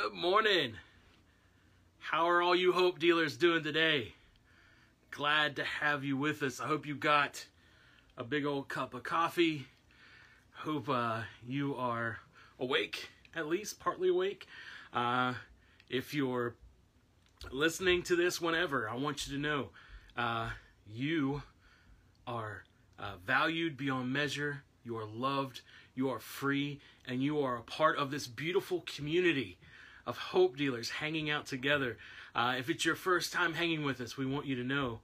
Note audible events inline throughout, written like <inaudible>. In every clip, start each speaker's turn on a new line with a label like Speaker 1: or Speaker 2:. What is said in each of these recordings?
Speaker 1: Good morning. How are all you hope dealers doing today? Glad to have you with us. I hope you got a big old cup of coffee. Hope uh, you are awake, at least partly awake. Uh, if you're listening to this whenever, I want you to know uh, you are uh, valued beyond measure. You are loved. You are free. And you are a part of this beautiful community of hope dealers hanging out together. Uh, if it's your first time hanging with us, we want you to know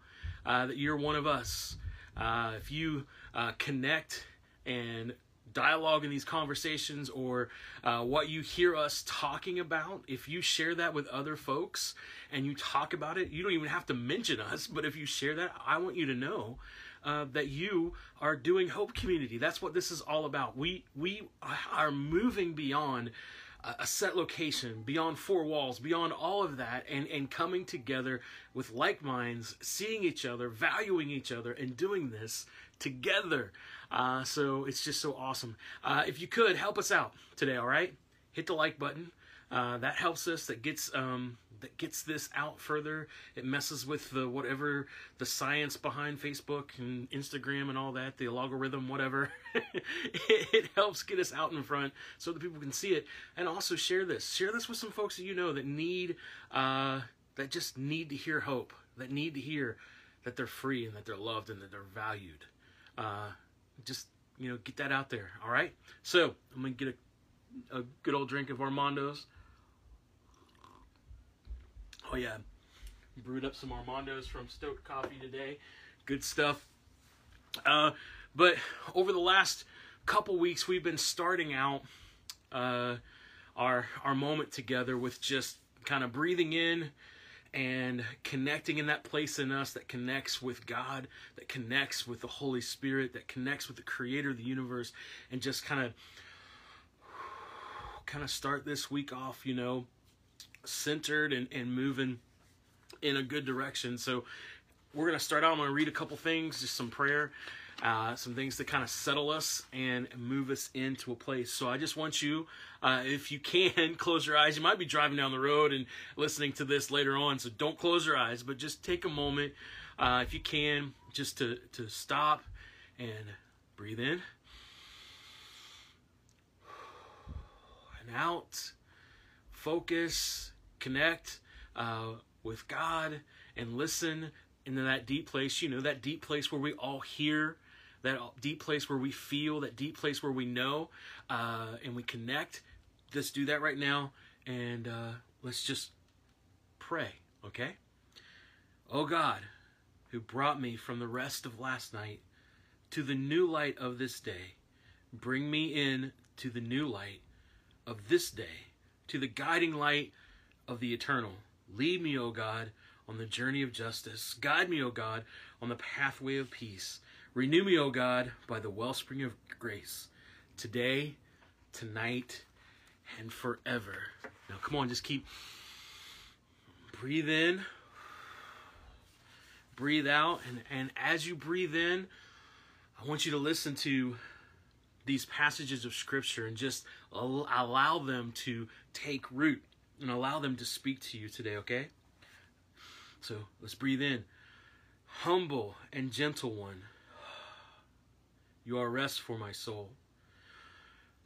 Speaker 1: uh, that you're one of us. Uh, if you uh, connect and dialogue in these conversations or uh, what you hear us talking about, if you share that with other folks and you talk about it, you don't even have to mention us, <laughs> but if you share that, I want you to know uh, that you are doing Hope Community. That's what this is all about. We we are moving beyond a set location, beyond four walls, beyond all of that, and, and coming together with like minds, seeing each other, valuing each other, and doing this together. Uh, so it's just so awesome. Uh, if you could help us out today, all right? Hit the like button. Uh, that helps us. That gets um, that gets this out further. It messes with the whatever the science behind Facebook and Instagram and all that, the algorithm, whatever. <laughs> it, helps get us out in front so that people can see it. And also share this. Share this with some folks that you know that need uh, that just need to hear hope, that need to hear that they're free and that they're loved and that they're valued. Uh, just you know, get that out there. All right. So I'm gonna get a, a good old drink of Armando's. Oh yeah, brewed up some Armandos from Stoked Coffee today. Good stuff. Uh, but over the last couple weeks, we've been starting out uh, our our moment together with just kind of breathing in and connecting in that place in us that connects with God, that connects with the Holy Spirit, that connects with the Creator of the universe, and just kind of kind of start this week off, you know, centered and, and moving in a good direction. So we're going to start out. I'm going to read a couple things, just some prayer, uh, some things to kind of settle us and move us into a place. So I just want you, uh, if you can, <laughs> close your eyes. You might be driving down the road and listening to this later on, so don't close your eyes, but just take a moment, uh, if you can, just to, to stop and breathe in and out. Focus connect uh, with God and listen into that deep place, you know, that deep place where we all hear, that deep place where we feel, that deep place where we know, uh, and we connect. Let's do that right now, and uh, let's just pray, okay? Oh God, who brought me from the rest of last night to the new light of this day, bring me in to the new light of this day, to the guiding light of the eternal. Lead me, O God, on the journey of justice. Guide me, O God, on the pathway of peace. Renew me, O God, by the wellspring of grace, today, tonight, and forever. Now, come on, just keep breathe in, breathe out, and, and as you breathe in, I want you to listen to these passages of Scripture and just allow them to take root and allow them to speak to you today, okay? So let's breathe in. Humble and gentle one, you are rest for my soul.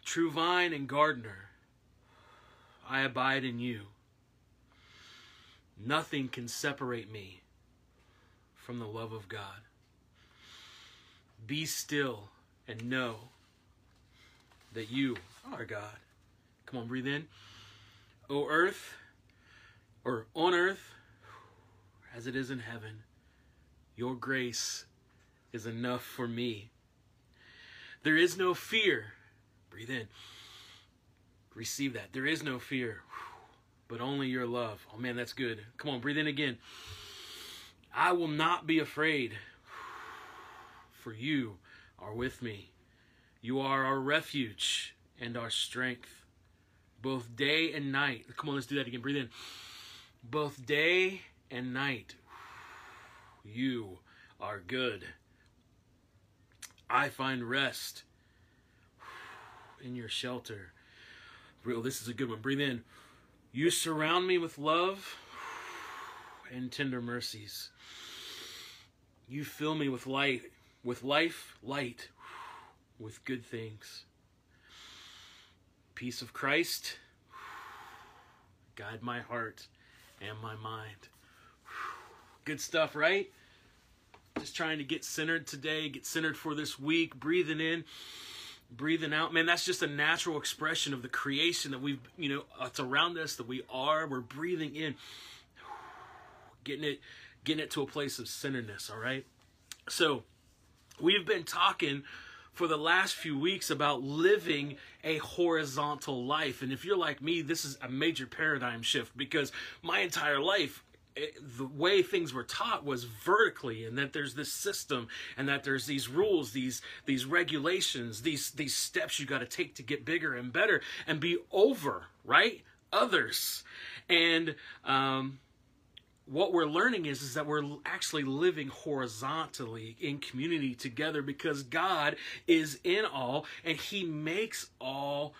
Speaker 1: True vine and gardener, I abide in you. Nothing can separate me from the love of God. Be still and know that you are God. Come on, breathe in. O earth, or on earth, as it is in heaven, your grace is enough for me. There is no fear. Breathe in. Receive that. There is no fear, but only your love. Oh man, that's good. Come on, breathe in again. I will not be afraid, for you are with me. You are our refuge and our strength both day and night. Come on, let's do that again. Breathe in. Both day and night, you are good. I find rest in your shelter. Real, this is a good one. Breathe in. You surround me with love and tender mercies. You fill me with light, with life, light, with good things. Peace of Christ, guide my heart and my mind. Good stuff, right? Just trying to get centered today, get centered for this week, breathing in, breathing out. Man, that's just a natural expression of the creation that we've, you know, it's around us that we are. We're breathing in, getting it, getting it to a place of centeredness, all right? So, we've been talking for the last few weeks about living a horizontal life. And if you're like me, this is a major paradigm shift because my entire life it, the way things were taught was vertically and that there's this system and that there's these rules these these regulations these these steps you got to take to get bigger and better and be over right others and um what we're learning is, is that we're actually living horizontally in community together because God is in all and He makes all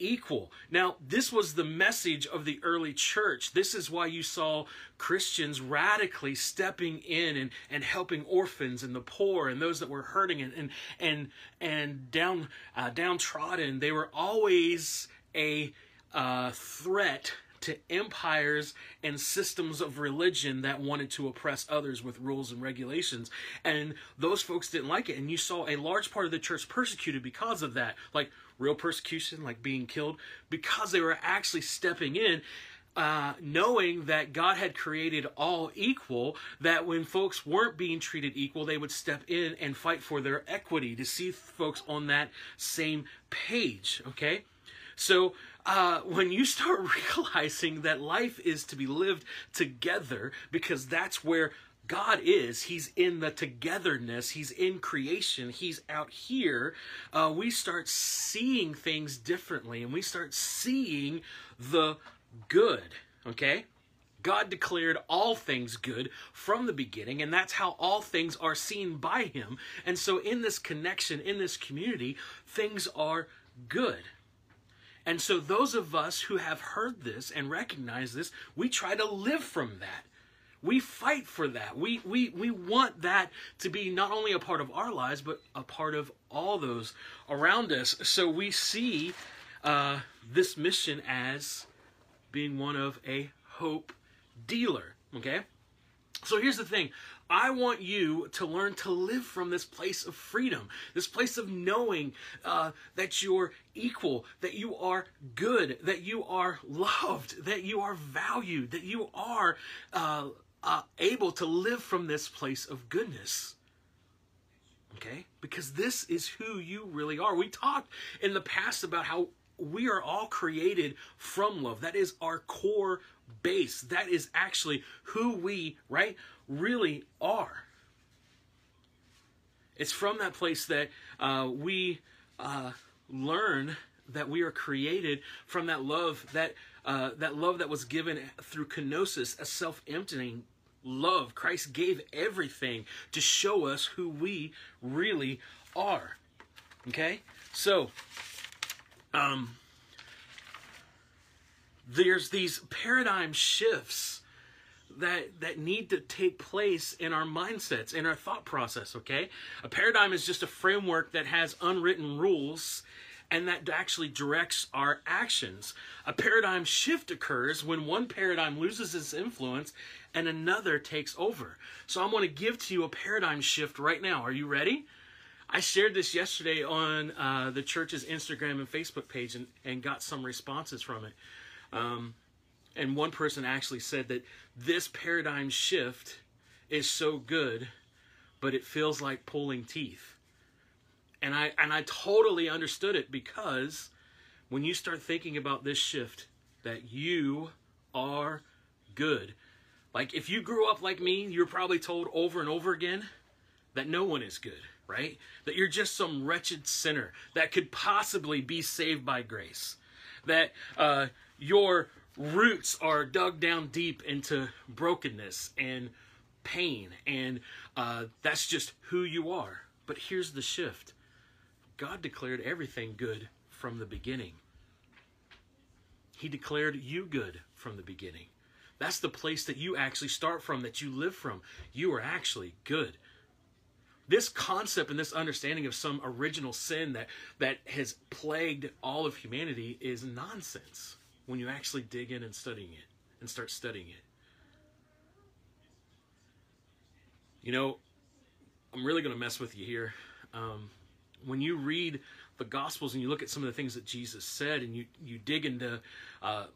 Speaker 1: equal. Now, this was the message of the early church. This is why you saw Christians radically stepping in and, and helping orphans and the poor and those that were hurting and and and, and down uh, downtrodden. They were always a uh, threat to empires and systems of religion that wanted to oppress others with rules and regulations. And those folks didn't like it. And you saw a large part of the church persecuted because of that. Like real persecution, like being killed, because they were actually stepping in. Uh, knowing that God had created all equal, that when folks weren't being treated equal, they would step in and fight for their equity to see folks on that same page. Okay? So uh, when you start <laughs> realizing that life is to be lived together, because that's where God is. He's in the togetherness. He's in creation. He's out here. Uh, we start seeing things differently and we start seeing the good. Okay? God declared all things good from the beginning, and that's how all things are seen by Him. And so, in this connection, in this community, things are good. And so, those of us who have heard this and recognize this, we try to live from that. We fight for that. We, we, we want that to be not only a part of our lives, but a part of all those around us. So, we see uh, this mission as being one of a hope dealer. Okay? So, here's the thing I want you to learn to live from this place of freedom, this place of knowing uh, that you're equal, that you are good, that you are loved, that you are valued, that you are uh, uh, able to live from this place of goodness. Okay? Because this is who you really are. We talked in the past about how we are all created from love. That is our core base. That is actually who we, right? Really are. It's from that place that uh, we uh, learn that we are created from that love, that uh, that love that was given through kenosis, a self-emptying love. Christ gave everything to show us who we really are. Okay, so um, there's these paradigm shifts that that need to take place in our mindsets in our thought process okay? A paradigm is just a framework that has unwritten rules and that actually directs our actions. A paradigm shift occurs when one paradigm loses its influence and another takes over. So i'm going to give to you a paradigm shift right now. Are you ready? I shared this yesterday on uh, the church's Instagram and Facebook page and, and got some responses from it. Um, and one person actually said that this paradigm shift is so good, but it feels like pulling teeth. And I and I totally understood it because when you start thinking about this shift that you are good. Like if you grew up like me, you're probably told over and over again that no one is good, right? That you're just some wretched sinner that could possibly be saved by grace. That uh, your roots are dug down deep into brokenness and pain, and uh, that's just who you are. But here's the shift God declared everything good from the beginning. He declared you good from the beginning. That's the place that you actually start from, that you live from. You are actually good. This concept and this understanding of some original sin that, that has plagued all of humanity is nonsense when you actually dig in and studying it and start studying it. You know, I'm really going to mess with you here. Um, when you read the Gospels and you look at some of the things that Jesus said, and you you dig into uh,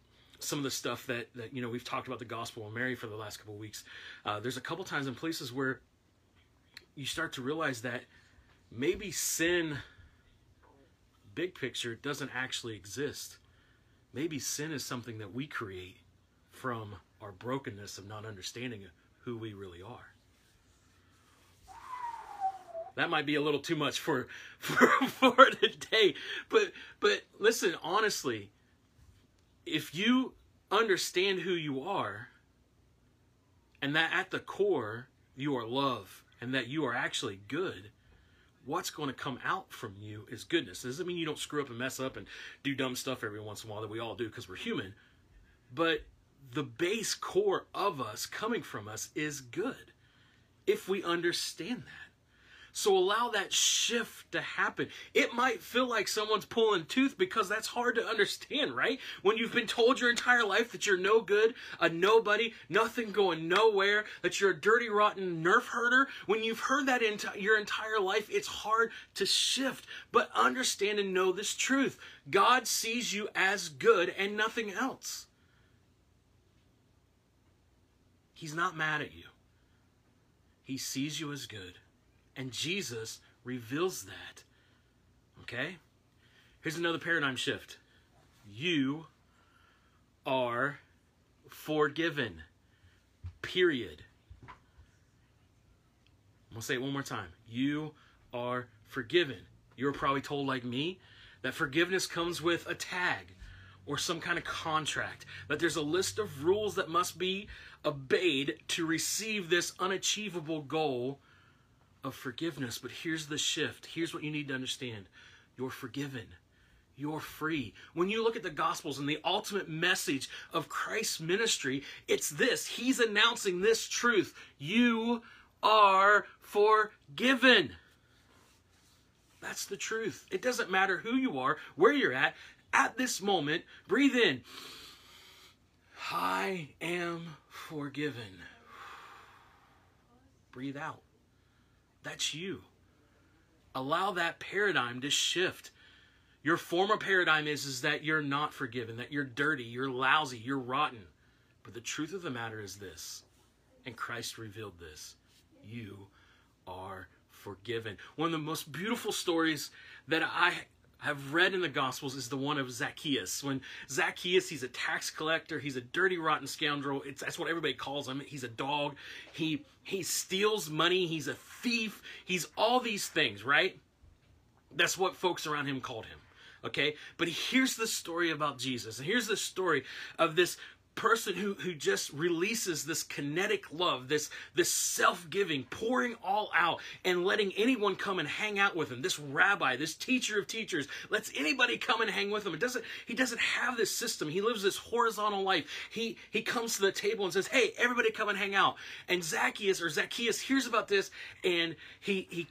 Speaker 1: some of the stuff that that you know we've talked about the Gospel of Mary for the last couple of weeks. Uh, there's a couple times in places where you start to realize that maybe sin, big picture, doesn't actually exist. Maybe sin is something that we create from our brokenness of not understanding who we really are that might be a little too much for <laughs> for for today. But but listen, honestly, if you understand who you are, and that at the core you are love, and that you are actually good, what's going to come out from you is goodness. It doesn't mean you don't screw up and mess up and do dumb stuff every once in a while that we all do because we're human. But the base core of us coming from us is good if we understand that. So allow that shift to happen. It might feel like someone's pulling tooth because that's hard to understand, right? When you've been told your entire life that you're no good, a nobody, nothing going nowhere, that you're a dirty, rotten nerf herder, when you've heard that in your entire life, it's hard to shift. But understand and know this truth God sees you as good and nothing else. He's not mad at you. He sees you as good. And Jesus reveals that. Okay? Here's another paradigm shift. You are forgiven. Period. I'm going to say it one more time. You are forgiven. You're probably told, like me, that forgiveness comes with a tag or some kind of contract, that there's a list of rules that must be obeyed to receive this unachievable goal of forgiveness. But here's the shift. Here's what you need to understand you're forgiven. You're free. When you look at the Gospels and the ultimate message of Christ's ministry, it's this He's announcing this truth. You are forgiven. That's the truth. It doesn't matter who you are, where you're at, at this moment. Breathe in. I am forgiven. Breathe out. That's you. Allow that paradigm to shift. Your former paradigm is, is that you're not forgiven, that you're dirty, you're lousy, you're rotten. But the truth of the matter is this, and Christ revealed this you are forgiven. One of the most beautiful stories that I have read in the Gospels is the one of Zacchaeus. When Zacchaeus, he's a tax collector, he's a dirty, rotten scoundrel. It's, that's what everybody calls him. He's a dog. He he steals money. He's a thief. He's all these things, right? That's what folks around him called him. Okay, but here's the story about Jesus, and here's the story of this person who who just releases this kenotic love this this self-giving pouring all out and letting anyone come and hang out with him. This rabbi this teacher of teachers lets anybody come and hang with him. It doesn't he doesn't have this system. He lives this horizontal life. He he comes to the table and says hey everybody come and hang out. And zacchaeus or zacchaeus hears about this and he he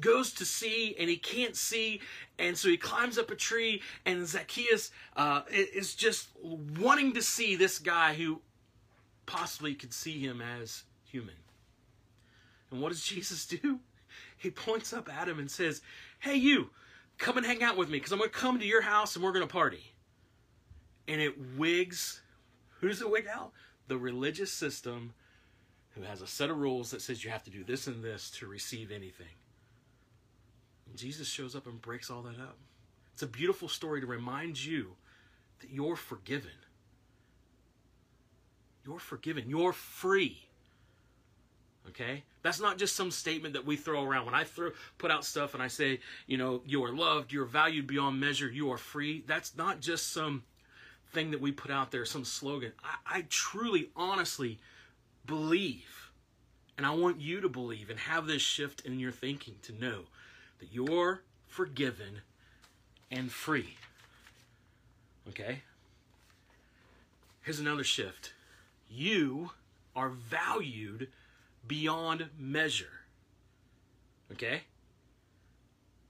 Speaker 1: goes to see and he can't see and so he climbs up a tree and zacchaeus uh, is just wanting to see this guy who possibly could see him as human. And what does <laughs> jesus do? He points up at him and says hey you come and hang out with me because i'm going to come to your house and we're going to party. And it wigs who does it wig out? The religious system who has a set of rules that says you have to do this and this to receive anything Jesus shows up and breaks all that up. It's a beautiful story to remind you that you're forgiven. You're forgiven. You're free. Okay? That's not just some statement that we throw around. When I throw put out stuff and I say, you know, you are loved, you're valued beyond measure, you are free, that's not just some thing that we put out there, some slogan. I, I truly, honestly believe, and I want you to believe and have this shift in your thinking to know that you're forgiven and free. Okay? Here's another shift. You are valued beyond measure. Okay?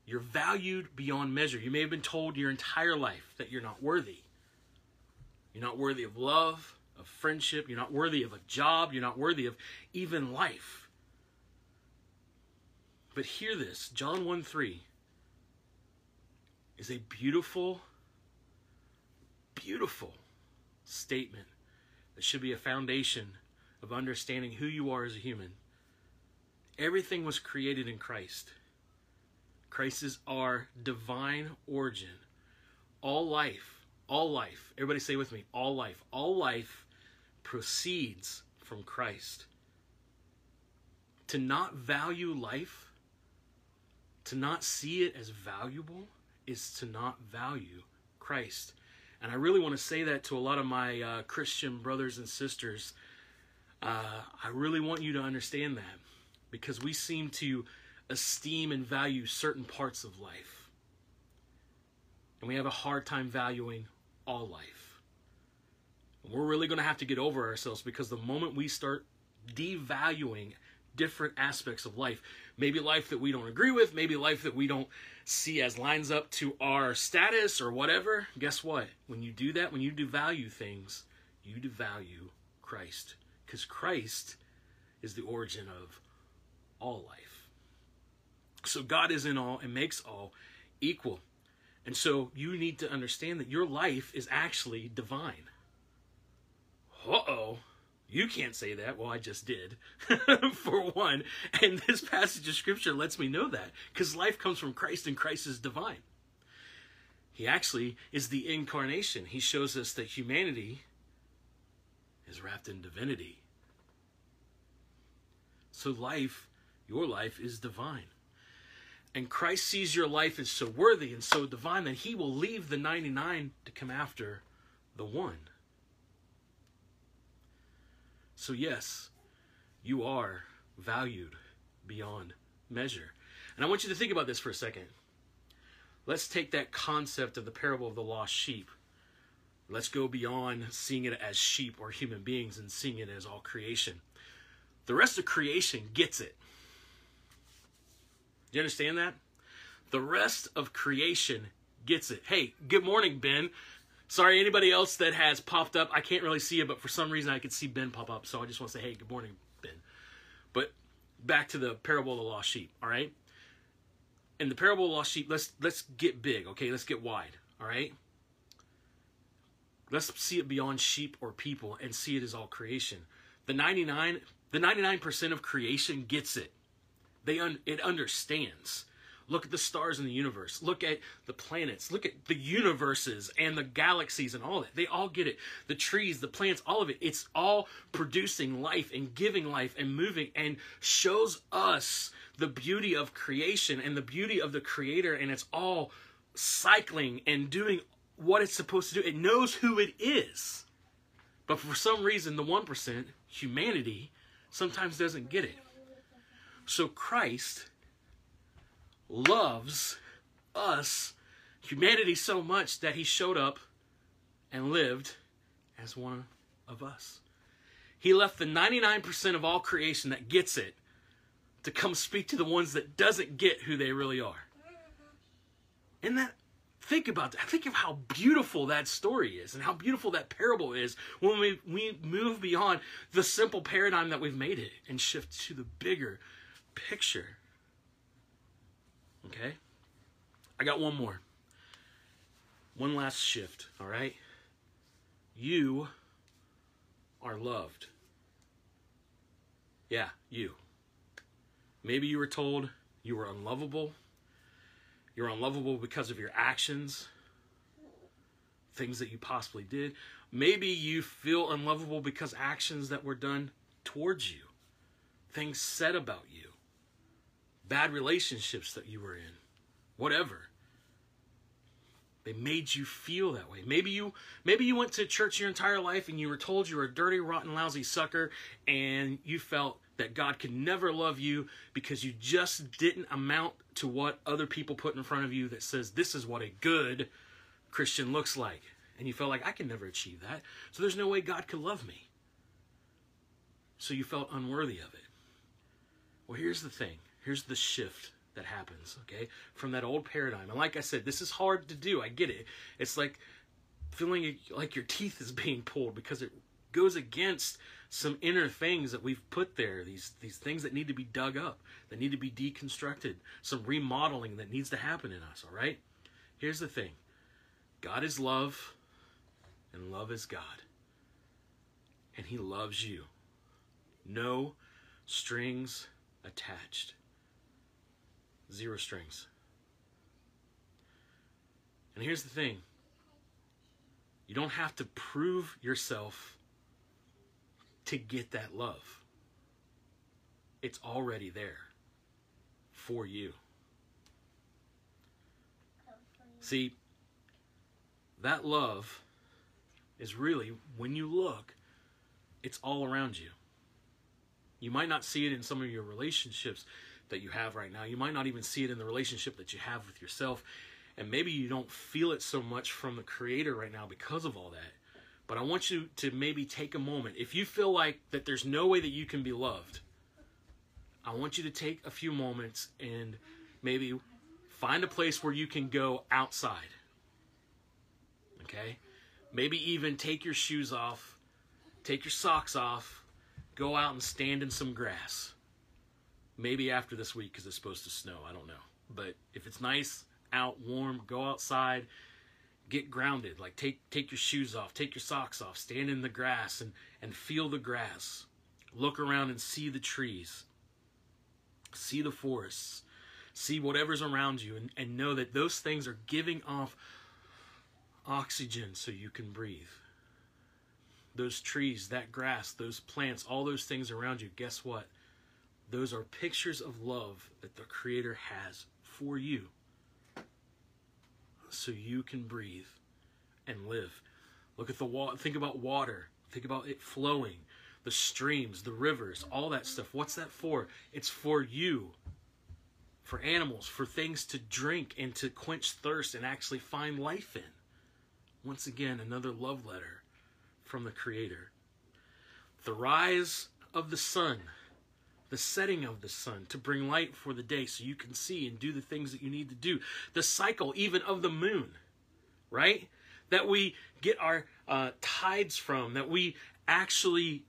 Speaker 1: You're valued beyond measure. You may have been told your entire life that you're not worthy. You're not worthy of love, of friendship. You're not worthy of a job. You're not worthy of even life. But hear this John 1 3 is a beautiful, beautiful statement that should be a foundation of understanding who you are as a human. Everything was created in Christ. Christ is our divine origin. All life, all life, everybody say with me, all life, all life proceeds from Christ. To not value life, to not see it as valuable, is to not value Christ. And I really want to say that to a lot of my uh, Christian brothers and sisters. Uh, I really want you to understand that because we seem to esteem and value certain parts of life. And we have a hard time valuing all life. And we're really going to have to get over ourselves because the moment we start devaluing different aspects of life, maybe life that we don't agree with, maybe life that we don't see as lines up to our status or whatever, guess what? When you do that, when you devalue things, you devalue Christ. Because Christ is the origin of all life. So God is in all and makes all equal. And so you need to understand that your life is actually divine. Uh oh. You can't say that. Well, I just did, <laughs> for one. And this passage of scripture lets me know that because life comes from Christ and Christ is divine. He actually is the incarnation. He shows us that humanity is wrapped in divinity. So, life, your life, is divine. And Christ sees your life as so worthy and so divine that he will leave the 99 to come after the one. So, yes, you are valued beyond measure. And I want you to think about this for a second. Let's take that concept of the parable of the lost sheep. Let's go beyond seeing it as sheep or human beings and seeing it as all creation. The rest of creation gets it. Do you understand that? The rest of creation gets it. Hey, good morning, Ben. Sorry, anybody else that has popped up, I can't really see it, but for some reason I could see Ben pop up, so I just want to say, hey, good morning, Ben. But back to the parable of the lost sheep, all right? In the parable of the lost sheep, let's let's get big, okay? Let's get wide, all right? Let's see it beyond sheep or people and see it as all creation. The 99 the 99% of creation gets it. They un, it understands. Look at the stars in the universe. Look at the planets. Look at the universes and the galaxies and all that. They all get it. The trees, the plants, all of it. It's all producing life and giving life and moving and shows us the beauty of creation and the beauty of the creator and it's all cycling and doing what it's supposed to do. It knows who it is. But for some reason, the 1%, humanity, sometimes doesn't get it. So Christ loves us, humanity, so much that he showed up and lived as one of us. He left the 99% of all creation that gets it to come speak to the ones that doesn't get who they really are. And that think about that. Think of how beautiful that story is and how beautiful that parable is when we, we move beyond the simple paradigm that we've made it and shift to the bigger picture. Okay? I got one more. One last shift, all right? You are loved. Yeah, you. Maybe you were told you were unlovable. You're unlovable because of your actions, things that you possibly did. Maybe you feel unlovable because actions that were done towards you, things said about you bad relationships that you were in, whatever. They made you feel that way. Maybe you maybe you went to church your entire life and you were told you were a dirty, rotten, lousy sucker and you felt that God could never love you because you just didn't amount to what other people put in front of you that says this is what a good Christian looks like. And you felt like, I can never achieve that. So there's no way God could love me. So you felt unworthy of it. Well, here's the thing here's the shift that happens, okay? From that old paradigm. And like I said, this is hard to do. I get it. It's like feeling like your teeth is being pulled because it goes against some inner things that we've put there these these things that need to be dug up that need to be deconstructed some remodeling that needs to happen in us all right here's the thing god is love and love is god and he loves you no strings attached zero strings and here's the thing you don't have to prove yourself to get that love. It's already there for you. See, that love is really, when you look, it's all around you. You might not see it in some of your relationships that you have right now. You might not even see it in the relationship that you have with yourself. And maybe you don't feel it so much from the Creator right now because of all that. But I want you to maybe take a moment. If you feel like that there's no way that you can be loved, I want you to take a few moments and maybe find a place where you can go outside. Okay? Maybe even take your shoes off, take your socks off, go out and stand in some grass. Maybe after this week because it's supposed to snow. I don't know. But if it's nice, out, warm, go outside get grounded. Like take take your shoes off take your socks off stand in the grass and and feel the grass. Look around and see the trees. See the forests. See whatever's around you and, and know that those things are giving off oxygen so you can breathe. Those trees that grass those plants all those things around you guess what those are pictures of love that the creator has for you so you can breathe and live. Look at the water. Think about water. Think about it flowing, the streams, the rivers, all that stuff. What's that for? It's for you, for animals, for things to drink and to quench thirst and actually find life in. Once again, another love letter from the Creator. The rise of the sun the setting of the sun to bring light for the day so you can see and do the things that you need to do. The cycle, even of the moon, right? That we get our uh, tides from, that we actually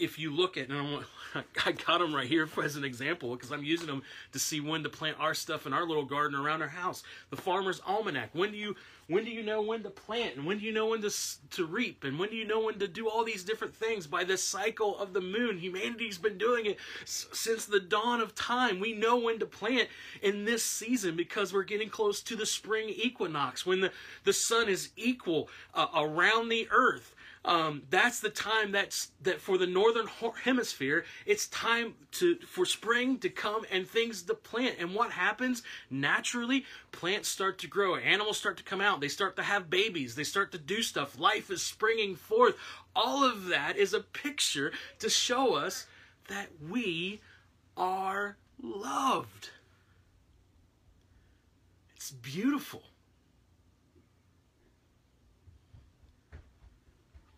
Speaker 1: if you look at, and I, <laughs> I got them right here <laughs> as an example because I'm using them to see when to plant our stuff in our little garden around our house. The Farmer's Almanac. When do you when do you know when to plant and when do you know when to to reap and when do you know when to do all these different things by the cycle of the moon? Humanity's been doing it since the dawn of time. We know when to plant in this season because we're getting close to the spring equinox when the the sun is equal uh, around the earth um, that's the time that's that for the northern hemisphere it's time to for spring to come and things to plant. And what happens? Naturally plants start to grow. Animals start to come out. They start to have babies. They start to do stuff. Life is springing forth. All of that is a picture to show us that we are loved. It's beautiful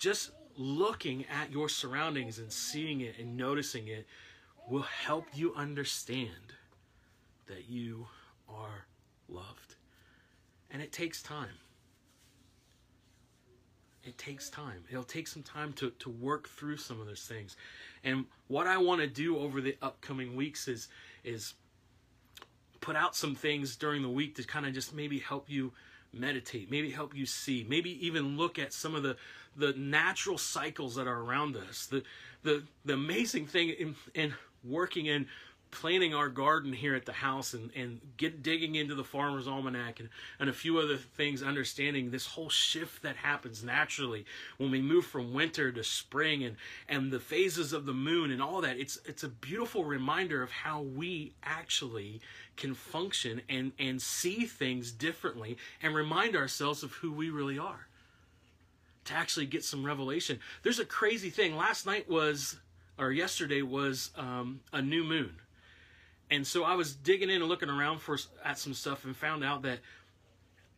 Speaker 1: just looking at your surroundings and seeing it and noticing it will help you understand that you are loved. And it takes time. It takes time. It'll take some time to, to work through some of those things. And what I want to do over the upcoming weeks is is put out some things during the week to kind of just maybe help you meditate, maybe help you see, maybe even look at some of the the natural cycles that are around us. The the the amazing thing in, in working in planting our garden here at the house and, and get digging into the farmer's almanac and, and a few other things understanding this whole shift that happens naturally when we move from winter to spring and and the phases of the moon and all that it's it's a beautiful reminder of how we actually can function and and see things differently and remind ourselves of who we really are to actually get some revelation. There's a crazy thing. Last night was, or yesterday was um, a new moon. And so I was digging in and looking around for at some stuff and found out that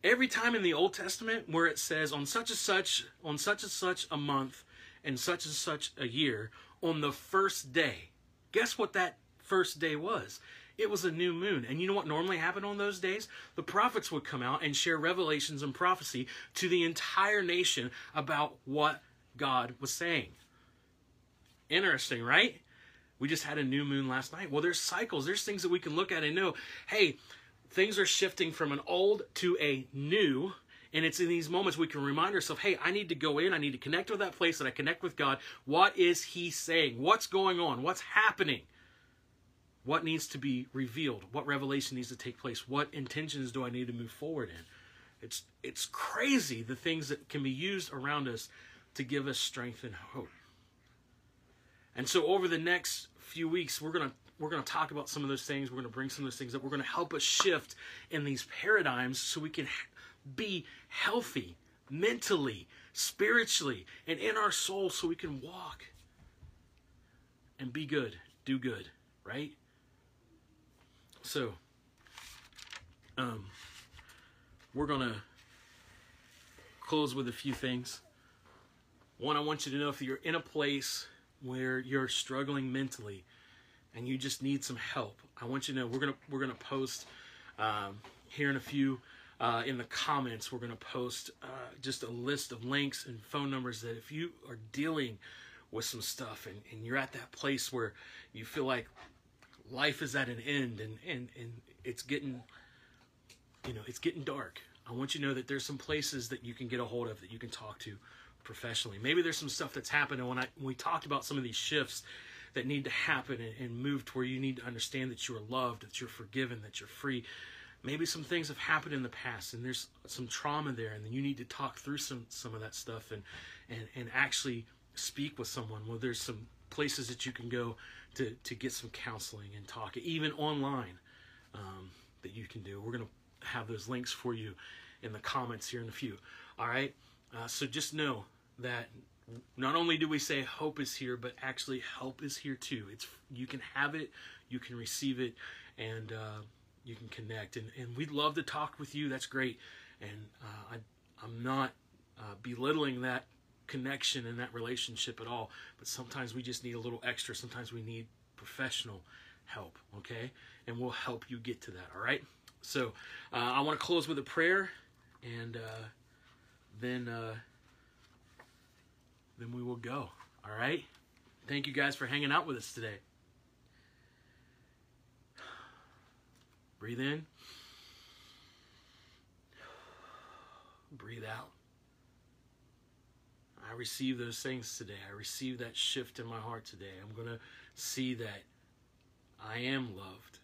Speaker 1: every time in the Old Testament where it says on such and such, on such and such a month, and such and such a year, on the first day, guess what that first day was? It was a new moon. And you know what normally happened on those days? The prophets would come out and share revelations and prophecy to the entire nation about what God was saying. Interesting, right? We just had a new moon last night. Well, there's cycles, there's things that we can look at and know hey, things are shifting from an old to a new. And it's in these moments we can remind ourselves, hey, I need to go in. I need to connect with that place that I connect with God. What is He saying? What's going on? What's happening? What needs to be revealed? What revelation needs to take place? What intentions do I need to move forward in? It's it's crazy the things that can be used around us to give us strength and hope. And so over the next few weeks, we're gonna we're gonna talk about some of those things. We're gonna bring some of those things up. We're gonna help us shift in these paradigms so we can be healthy mentally, spiritually, and in our soul, so we can walk and be good, do good, right? So, um, we're gonna close with a few things. One, I want you to know if you're in a place where you're struggling mentally and you just need some help, I want you to know we're gonna we're gonna post um, here in a few uh, in the comments. We're gonna post uh, just a list of links and phone numbers that if you are dealing with some stuff and, and you're at that place where you feel like life is at an end and, and, and it's getting you know it's getting dark i want you to know that there's some places that you can get a hold of that you can talk to professionally. Maybe there's some stuff that's happened, and when I when we talked about some of these shifts that need to happen and, and move to where you need to understand that you are loved, that you're forgiven, that you're free. Maybe some things have happened in the past, and there's some trauma there, and then you need to talk through some some of that stuff and and and actually speak with someone. Well, there's some places that you can go to to get some counseling and talk, even online, um, that you can do. We're gonna have those links for you in the comments here in a few. All right. Uh, so just know that not only do we say hope is here, but actually help is here too. It's you can have it, you can receive it, and uh, you can connect. And, and we'd love to talk with you. That's great. And uh, I, I'm not uh, belittling that connection and that relationship at all. But sometimes we just need a little extra. Sometimes we need professional help. Okay, and we'll help you get to that. All right. So uh, I want to close with a prayer, and uh, then uh, then we will go. All right? Thank you guys for hanging out with us today. <sighs> Breathe in. <sighs> Breathe out. I receive those things today. I receive that shift in my heart today. I'm going to see that I am loved,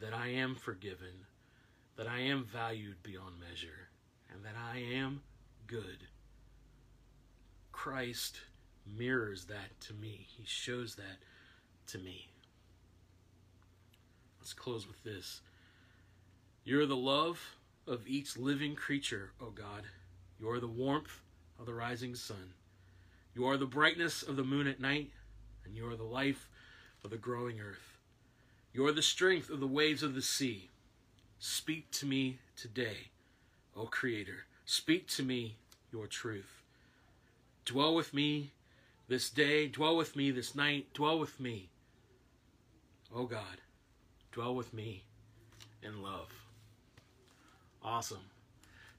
Speaker 1: that I am forgiven, that I am valued beyond measure, and that I am good. Christ mirrors that to me. He shows that to me. Let's close with this. You're the love of each living creature, O God. You are the warmth of the rising sun. You are the brightness of the moon at night, and you are the life of the growing earth. You are the strength of the waves of the sea. Speak to me today, O Creator. Speak to me your truth. Dwell with me this day, dwell with me this night, dwell with me. Oh God, dwell with me in love. Awesome.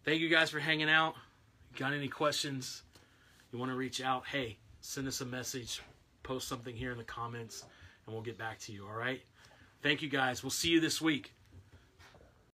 Speaker 1: Thank you guys for hanging out. Got any questions? You want to reach out? Hey, send us a message, post something here in the comments, and we'll get back to you, all right? Thank you guys. We'll see you this week.